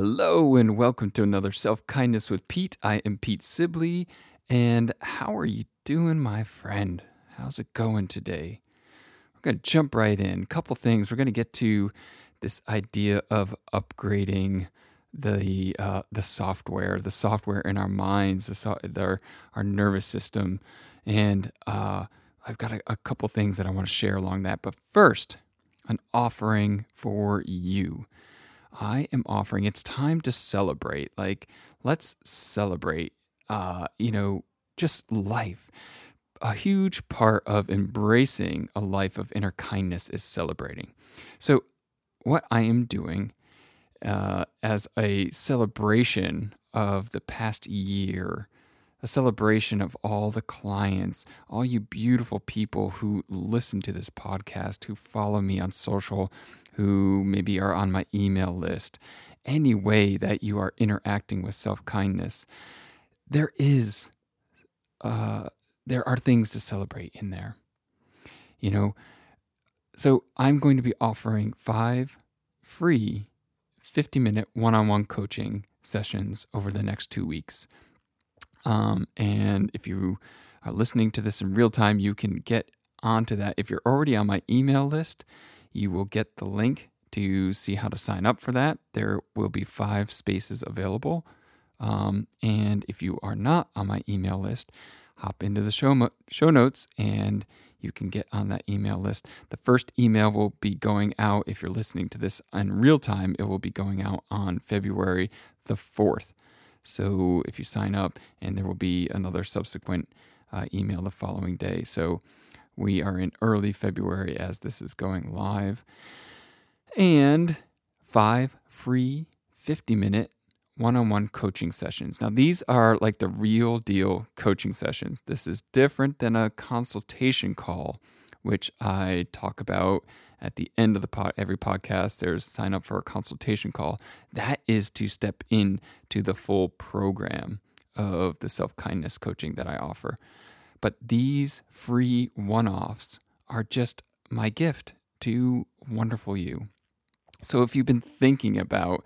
Hello, and welcome to another Self Kindness with Pete. I am Pete Sibley, and how are you doing, my friend? How's it going today? We're going to jump right in. A couple things. We're going to get to this idea of upgrading the uh, the software, the software in our minds, the so- our our nervous system, and uh, I've got a, a couple things that I want to share along that. But first, an offering for you. I am offering. It's time to celebrate. Like, let's celebrate. Uh, you know, just life. A huge part of embracing a life of inner kindness is celebrating. So, what I am doing uh, as a celebration of the past year, a celebration of all the clients, all you beautiful people who listen to this podcast, who follow me on social, who maybe are on my email list, any way that you are interacting with self kindness, there is, uh, there are things to celebrate in there. You know, so I'm going to be offering five free 50 minute one on one coaching sessions over the next two weeks. Um, and if you are listening to this in real time, you can get onto that. If you're already on my email list, you will get the link to see how to sign up for that. There will be five spaces available. Um, and if you are not on my email list, hop into the show, mo- show notes and you can get on that email list. The first email will be going out, if you're listening to this in real time, it will be going out on February the 4th. So if you sign up, and there will be another subsequent uh, email the following day. So we are in early February as this is going live. And five free 50 minute one on one coaching sessions. Now, these are like the real deal coaching sessions. This is different than a consultation call, which I talk about at the end of the pod, every podcast. There's sign up for a consultation call. That is to step in to the full program of the self kindness coaching that I offer. But these free one offs are just my gift to wonderful you. So if you've been thinking about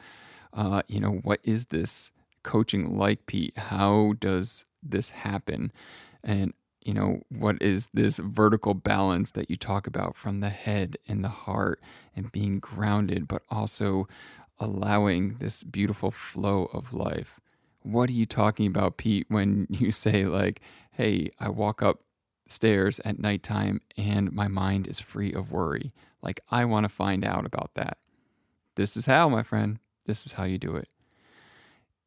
uh, you know, what is this coaching like, Pete? How does this happen? And, you know, what is this vertical balance that you talk about from the head and the heart and being grounded, but also allowing this beautiful flow of life? What are you talking about, Pete, when you say, like, hey, I walk up stairs at nighttime and my mind is free of worry? Like, I want to find out about that. This is how, my friend. This is how you do it.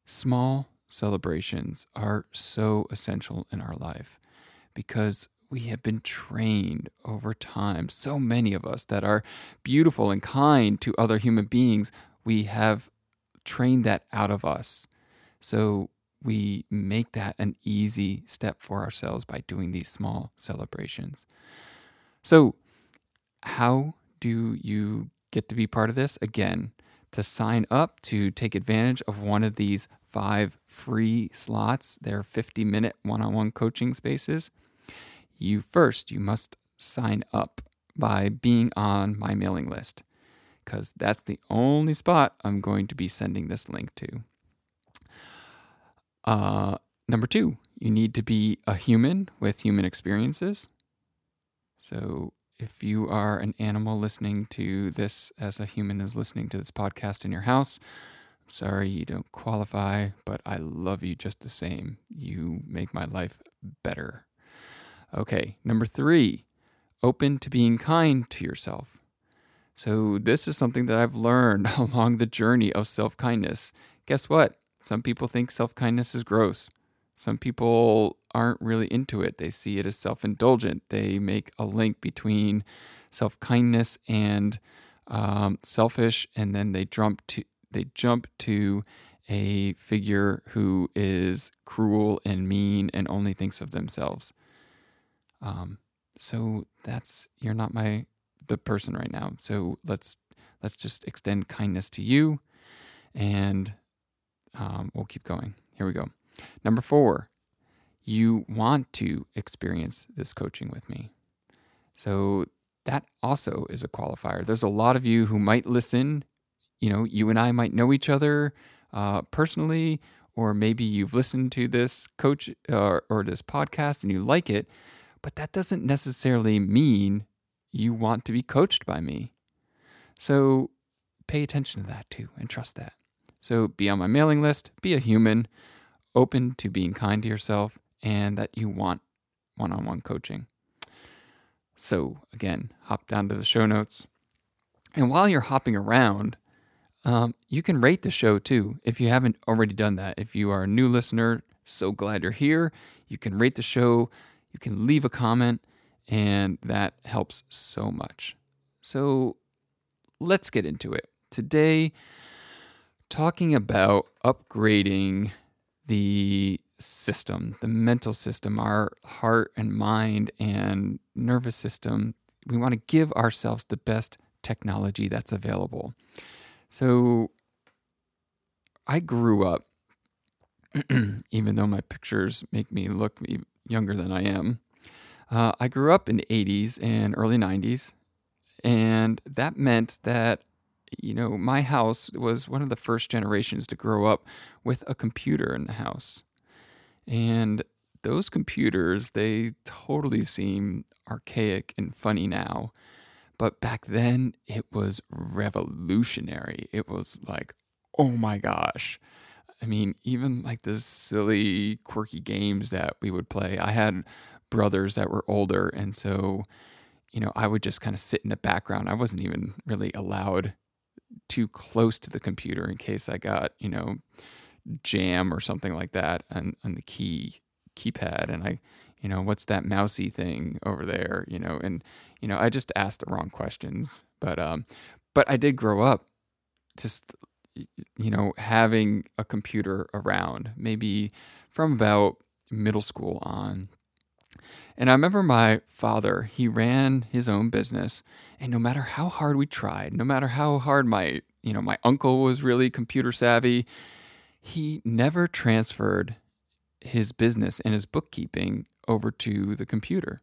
Small celebrations are so essential in our life because we have been trained over time. So many of us that are beautiful and kind to other human beings, we have trained that out of us. So we make that an easy step for ourselves by doing these small celebrations. So, how do you get to be part of this? Again, to sign up to take advantage of one of these five free slots, they're 50 minute one on one coaching spaces, you first, you must sign up by being on my mailing list because that's the only spot I'm going to be sending this link to. Uh, number two, you need to be a human with human experiences. So if you are an animal listening to this as a human is listening to this podcast in your house, I'm sorry you don't qualify, but I love you just the same. You make my life better. Okay, number three, open to being kind to yourself. So, this is something that I've learned along the journey of self kindness. Guess what? Some people think self kindness is gross. Some people aren't really into it. They see it as self indulgent. They make a link between self kindness and um, selfish, and then they jump to they jump to a figure who is cruel and mean and only thinks of themselves. Um, so that's you're not my the person right now. So let's let's just extend kindness to you, and um, we'll keep going. Here we go. Number four, you want to experience this coaching with me. So that also is a qualifier. There's a lot of you who might listen. You know, you and I might know each other uh, personally, or maybe you've listened to this coach uh, or this podcast and you like it, but that doesn't necessarily mean you want to be coached by me. So pay attention to that too and trust that. So be on my mailing list, be a human, open to being kind to yourself, and that you want one on one coaching. So, again, hop down to the show notes. And while you're hopping around, um, you can rate the show too if you haven't already done that. If you are a new listener, so glad you're here. You can rate the show, you can leave a comment, and that helps so much. So, let's get into it. Today, talking about upgrading the system, the mental system, our heart and mind and nervous system. We want to give ourselves the best technology that's available. So I grew up, even though my pictures make me look younger than I am. Uh, I grew up in the 80s and early 90s, and that meant that you know, my house was one of the first generations to grow up with a computer in the house. And those computers, they totally seem archaic and funny now. But back then, it was revolutionary. It was like, oh my gosh. I mean, even like the silly, quirky games that we would play. I had brothers that were older. And so, you know, I would just kind of sit in the background. I wasn't even really allowed too close to the computer in case I got, you know, jam or something like that on, on the key keypad and I, you know, what's that mousy thing over there, you know, and you know, I just asked the wrong questions. But um but I did grow up just you know, having a computer around, maybe from about middle school on. And I remember my father, he ran his own business, and no matter how hard we tried, no matter how hard my, you know, my uncle was really computer savvy, he never transferred his business and his bookkeeping over to the computer.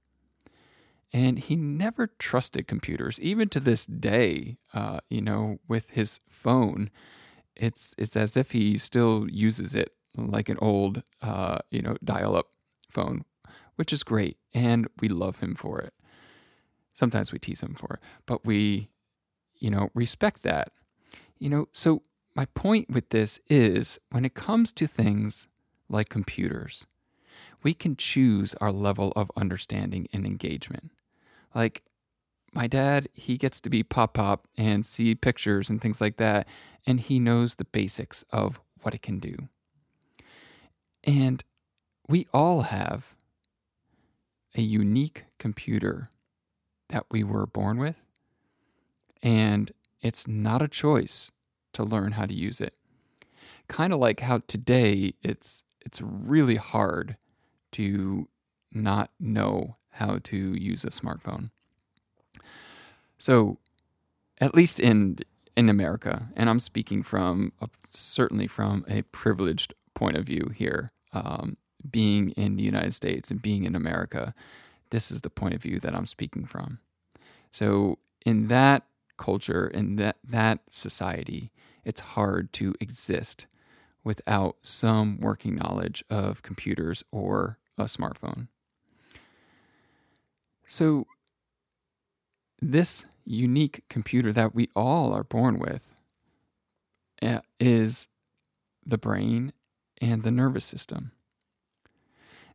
And he never trusted computers, even to this day. Uh, you know, with his phone, it's it's as if he still uses it like an old, uh, you know, dial-up phone, which is great, and we love him for it. Sometimes we tease him for it, but we, you know, respect that. You know, so my point with this is when it comes to things like computers, we can choose our level of understanding and engagement. Like my dad, he gets to be pop pop and see pictures and things like that, and he knows the basics of what it can do. And we all have a unique computer that we were born with, and it's not a choice to learn how to use it. Kind of like how today it's it's really hard to not know how to use a smartphone. So, at least in in America, and I'm speaking from a, certainly from a privileged point of view here, um, being in the United States and being in America, this is the point of view that I'm speaking from. So, in that culture, in that that society, it's hard to exist without some working knowledge of computers or a smartphone. So, this unique computer that we all are born with eh, is the brain and the nervous system.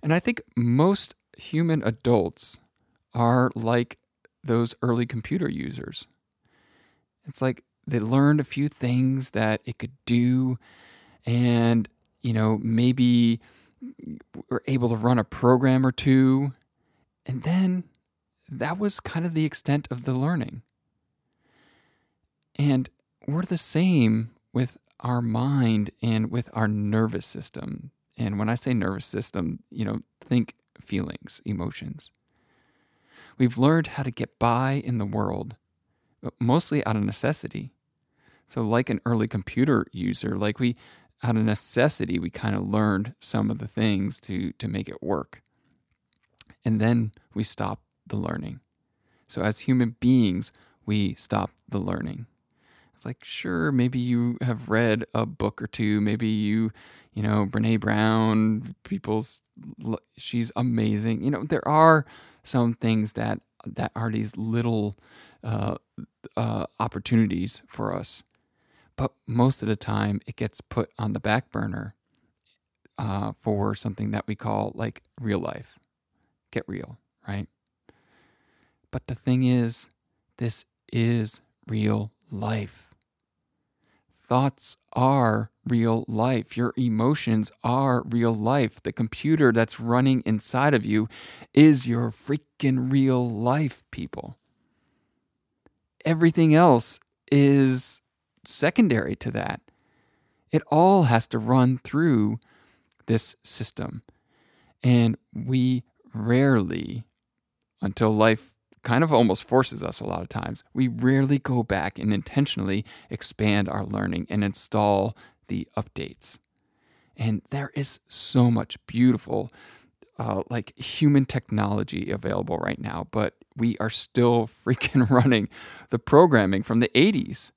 And I think most human adults are like those early computer users. It's like they learned a few things that it could do and you know maybe were able to run a program or two and then that was kind of the extent of the learning And we're the same with our mind and with our nervous system. And when I say nervous system, you know, think feelings, emotions. We've learned how to get by in the world, uh, mostly out of necessity. So, like an early computer user, like we, out of necessity, we kind of learned some of the things to, to make it work. And then we stop the learning. So, as human beings, we stop the learning. It's like, sure, maybe you have read a book or two. Maybe you, you know, Brene Brown, people's, she's amazing. You know, there are some things that that are these little uh, uh, opportunities for us, but most of the time it gets put on the back burner uh, for something that we call like real life. Get real, right? But the thing is, this is real life. Thoughts are real life. Your emotions are real life. The computer that's running inside of you is your freaking real life, people. Everything else is secondary to that. It all has to run through this system. And we rarely, until life kind of almost forces us a lot of times. We rarely go back and intentionally expand our learning and install the updates. And there is so much beautiful, uh, like human technology available right now, but we are still freaking running the programming from the 80s.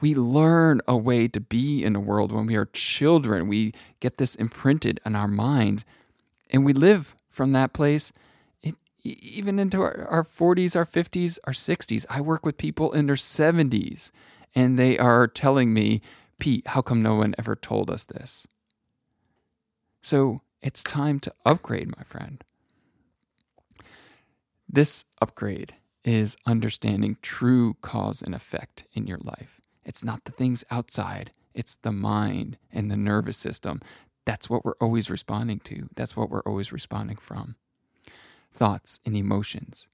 We learn a way to be in the world when we are children. We get this imprinted in our minds, and we live from that place even into our, our 40s, our 50s, our 60s. I work with people in their 70s, and they are telling me, Pete, how come no one ever told us this? So it's time to upgrade, my friend. This upgrade is understanding true cause and effect in your life. It's not the things outside, it's the mind and the nervous system. That's what we're always responding to. That's what we're always responding from thoughts, and emotions.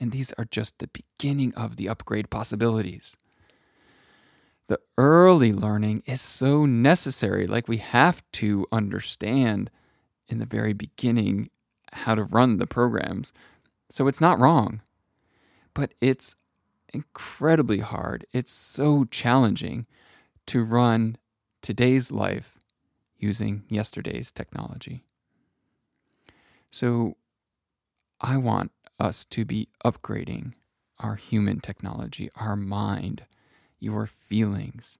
And these are just the beginning of the upgrade possibilities. The early learning is so necessary, like we have to understand in the very beginning how to run the programs. So it's not wrong, but it's incredibly hard. It's so challenging to run today's life using yesterday's technology. So I want us to be upgrading our human technology, our mind, your feelings.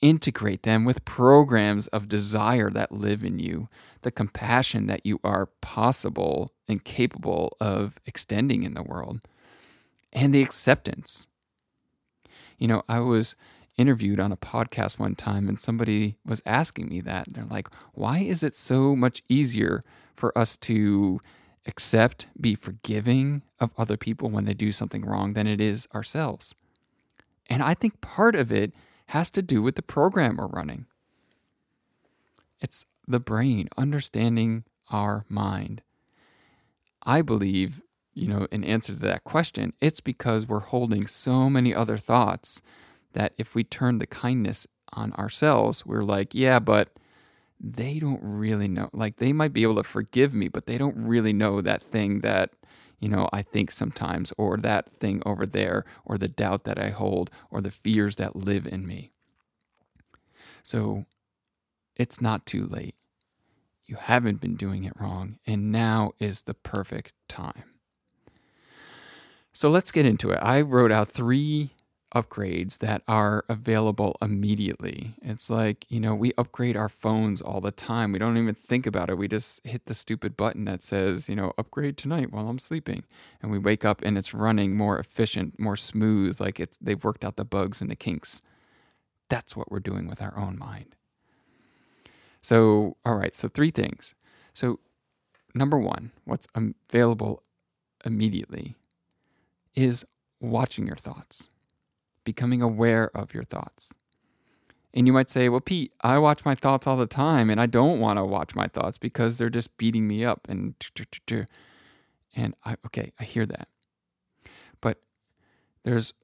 Integrate them with programs of desire that live in you, the compassion that you are possible and capable of extending in the world, and the acceptance. You know, I was interviewed on a podcast one time and somebody was asking me that. They're like, why is it so much easier for us to accept, be forgiving of other people when they do something wrong than it is ourselves. And I think part of it has to do with the program we're running. It's the brain, understanding our mind. I believe, you know, in answer to that question, it's because we're holding so many other thoughts that if we turn the kindness on ourselves, we're like, yeah, but they don't really know. Like they might be able to forgive me, but they don't really know that thing that, you know, I think sometimes, or that thing over there, or the doubt that I hold, or the fears that live in me. So it's not too late. You haven't been doing it wrong, and now is the perfect time. So let's get into it. I wrote out three upgrades that are available immediately. It's like, you know, we upgrade our phones all the time. We don't even think about it. We just hit the stupid button that says, you know, upgrade tonight while I'm sleeping. And we wake up and it's running more efficient, more smooth, like it's they've worked out the bugs and the kinks. That's what we're doing with our own mind. So, all right, so three things. So, number 1, what's available immediately is watching your thoughts becoming aware of your thoughts. And you might say, well, Pete, I watch my thoughts all the time and I don't want to watch my thoughts because they're just beating me up and and I okay, I hear that. But there's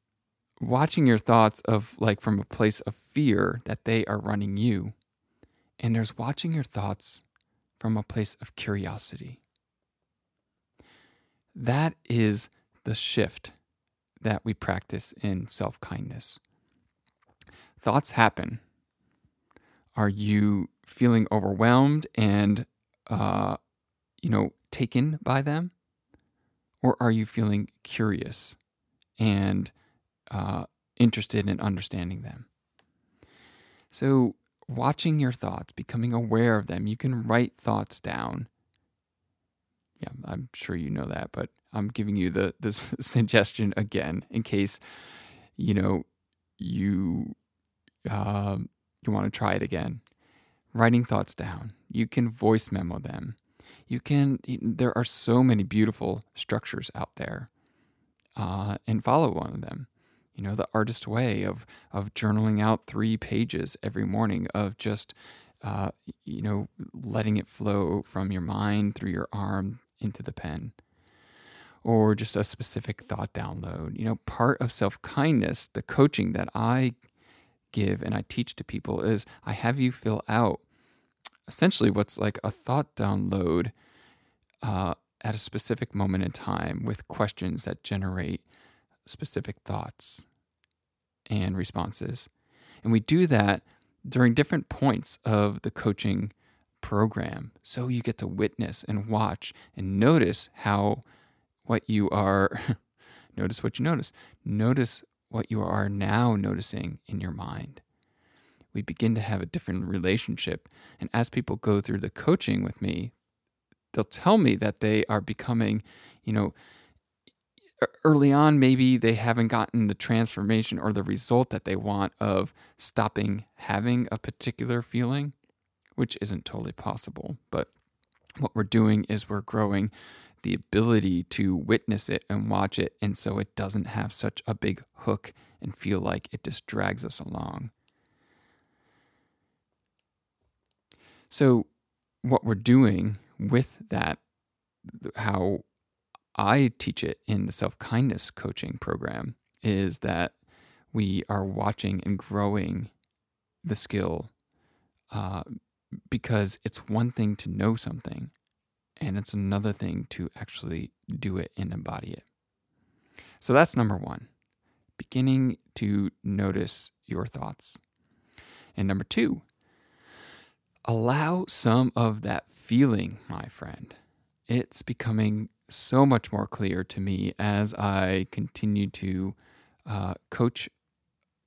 watching your thoughts of like from a place of fear that they are running you. And there's watching your thoughts from a place of curiosity. That is the shift that we practice in self kindness. Thoughts happen. Are you feeling overwhelmed and, uh, you know, taken by them? Or are you feeling curious and uh, interested in understanding them? So, watching your thoughts, becoming aware of them, you can write thoughts down. I'm sure you know that, but I'm giving you the this suggestion again in case you know you um, you want to try it again. Writing thoughts down. You can voice memo them you can there are so many beautiful structures out there uh, and follow one of them you know the artist way of of journaling out three pages every morning of just uh, you know letting it flow from your mind through your arm into the pen or just a specific thought download you know part of self-kindness the coaching that i give and i teach to people is i have you fill out essentially what's like a thought download uh, at a specific moment in time with questions that generate specific thoughts and responses. And we do that during different points of the coaching program. So you get to witness and watch and notice how what you are, notice what you notice. Notice what you are now noticing in your mind. We begin to have a different relationship. And as people go through the coaching with me, they'll tell me that they are becoming, you know, early on maybe they haven't gotten the transformation or the result that they want of stopping having a particular feeling, which isn't totally possible, but what we're doing is we're growing the ability to witness it and watch it and so it doesn't have such a big hook and feel like it just drags us along. So what we're doing with that, how I teach it in the self kindness coaching program is that we are watching and growing the skill uh, because it's one thing to know something and it's another thing to actually do it and embody it. So that's number one, beginning to notice your thoughts. And number two, allow some of that feeling, my friend. It's becoming so much more clear to me as I continue to uh, coach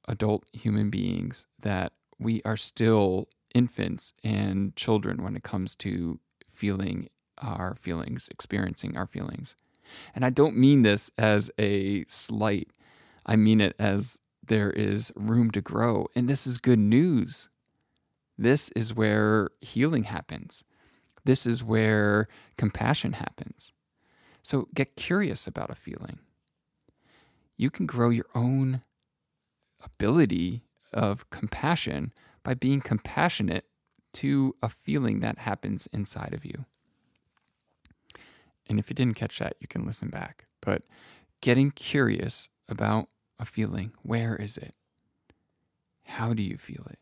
adult human beings that we are still infants and children when it comes to feeling our feelings, experiencing our feelings. And I don't mean this as a slight, I mean it as there is room to grow. And this is good news this is where healing happens. This is where compassion happens. So get curious about a feeling. You can grow your own ability of compassion by being compassionate to a feeling that happens inside of you. And if you didn't catch that, you can listen back. But getting curious about a feeling, where is it? How do you feel it?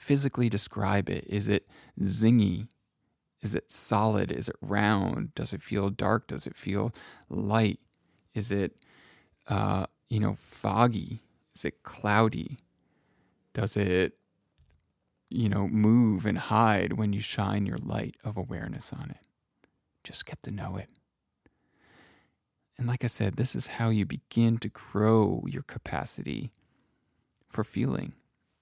physically describe it? Is it zingy? Is it solid? Is it round? Does it feel dark? Does it feel light? Is it, uh, you know, foggy? Is it cloudy? Does it, you know, move and hide when you shine your light of awareness on it? Just get to know it. And like I said, this is how you begin to grow your capacity for feeling.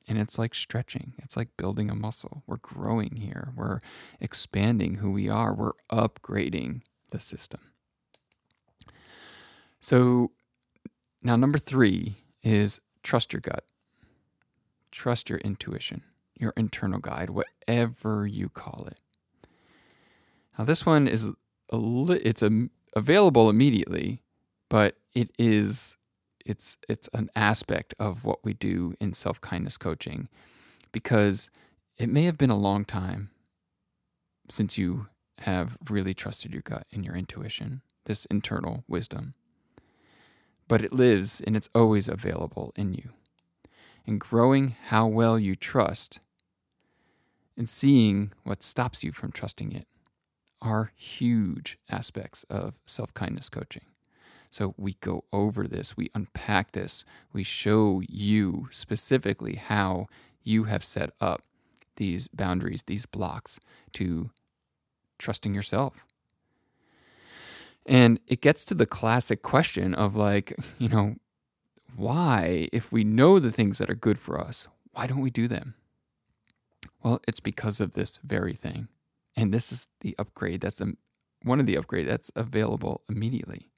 And it's like stretching, it's like building a muscle. We're growing here, we're expanding who we are, we're upgrading the system. So now, number three is trust your gut, trust your intuition, your internal guide, whatever you call it. Now, this one is a li- it's a, available immediately, but it is it's it's an aspect of what we do in self-kindness coaching because it may have been a long time since you have really trusted your gut and your intuition, this internal wisdom. but it lives and it's always available in you. And growing how well you trust and seeing what stops you from trusting it are huge aspects of self kindness coaching. So we go over this, we unpack this, we show you specifically how you have set up these boundaries, these blocks to trusting yourself. And it gets to the classic question of like, you know, why, if we know the things that are good for us, why don't we do them? Well, it's because of this very thing. And this is the upgrade that's a, one of the upgrade that's available immediately.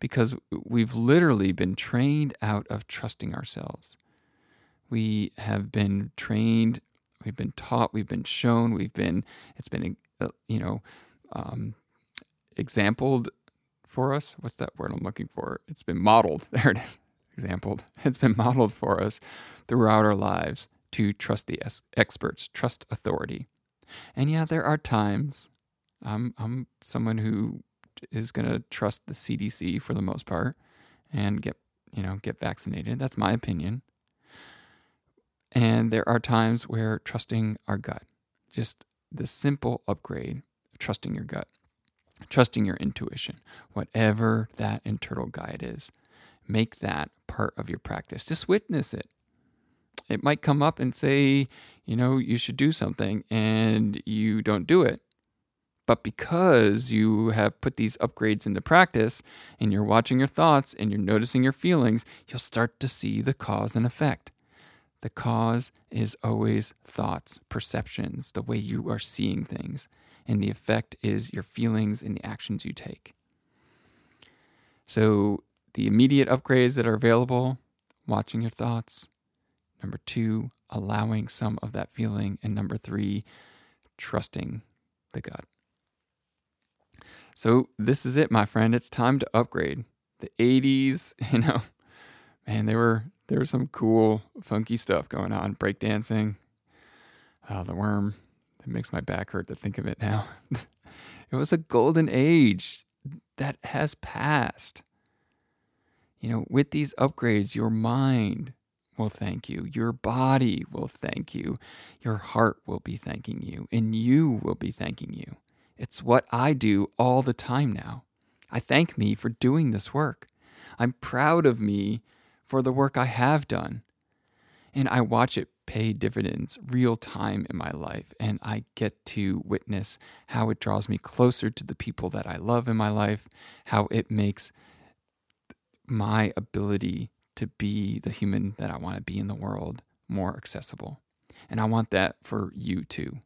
Because we've literally been trained out of trusting ourselves. We have been trained, we've been taught, we've been shown, we've been, it's been, uh, you know, um, exampled for us. What's that word I'm looking for? It's been modeled. There it is. Exampled. It's been modeled for us throughout our lives to trust the experts, trust authority. And yeah, there are times I'm I'm someone who is going to trust the CDC for the most part and get, you know, get vaccinated. That's my opinion. And there are times where trusting our gut, just the simple upgrade, trusting your gut, trusting your intuition, whatever that internal guide is, make that part of your practice. Just witness it it might come up and say, you know, you should do something and you don't do it. But because you have put these upgrades into practice and you're watching your thoughts and you're noticing your feelings, you'll start to see the cause and effect. The cause is always thoughts, perceptions, the way you are seeing things. And the effect is your feelings and the actions you take. So, the immediate upgrades that are available watching your thoughts, Number two, allowing some of that feeling. And number three, trusting the gut. So this is it, my friend. It's time to upgrade. The 80s, you know, man, there were there was some cool, funky stuff going on. Breakdancing. Oh, the worm. It makes my back hurt to think of it now. it was a golden age that has passed. You know, with these upgrades, your mind will thank you. Your body will thank you. Your heart will be thanking you. And you will be thanking you. It's what I do all the time now. I thank me for doing this work. I'm proud of me for the work I have done. And I watch it pay dividends real time in my life. And I get to witness how it draws me closer to the people that I love in my life, how it makes my ability to be the human that I want to be in the world more accessible. And I want that for you too.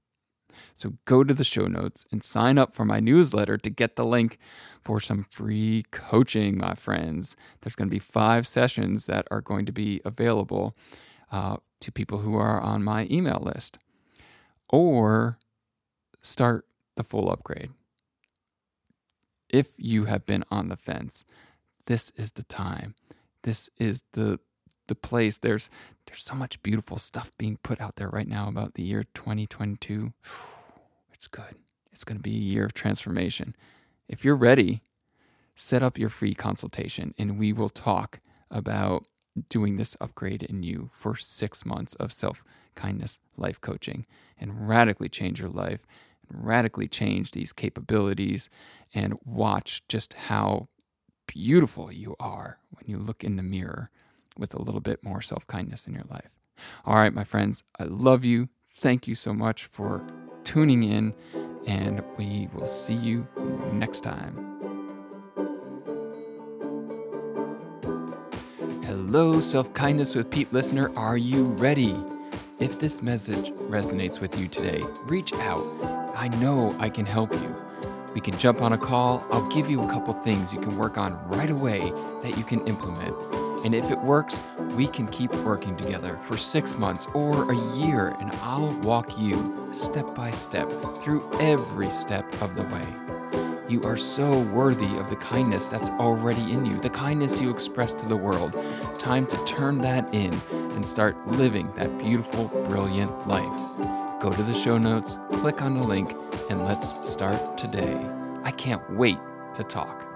So go to the show notes and sign up for my newsletter to get the link for some free coaching, my friends. There's going to be five sessions that are going to be available uh, to people who are on my email list. Or start the full upgrade. If you have been on the fence, this is the time this is the the place. There's there's so much beautiful stuff being put out there right now about the year 2022. It's good. It's going to be a year of transformation. If you're ready, set up your free consultation and we will talk about doing this upgrade in you for 6 months of self-kindness life coaching and radically change your life and radically change these capabilities and watch just how beautiful you are when you look in the mirror with a little bit more self kindness in your life. All right, my friends, I love you. Thank you so much for tuning in, and we will see you next time. Hello, Self Kindness with Pete listener. Are you ready? If this message resonates with you today, reach out. I know I can help you. We can jump on a call. I'll give you a couple things you can work on right away that you can implement. And if it works, we can keep working together for six months or a year, and I'll walk you step by step through every step of the way. You are so worthy of the kindness that's already in you, the kindness you express to the world. Time to turn that in and start living that beautiful, brilliant life. Go to the show notes, click on the link, and let's start today. I can't wait to talk.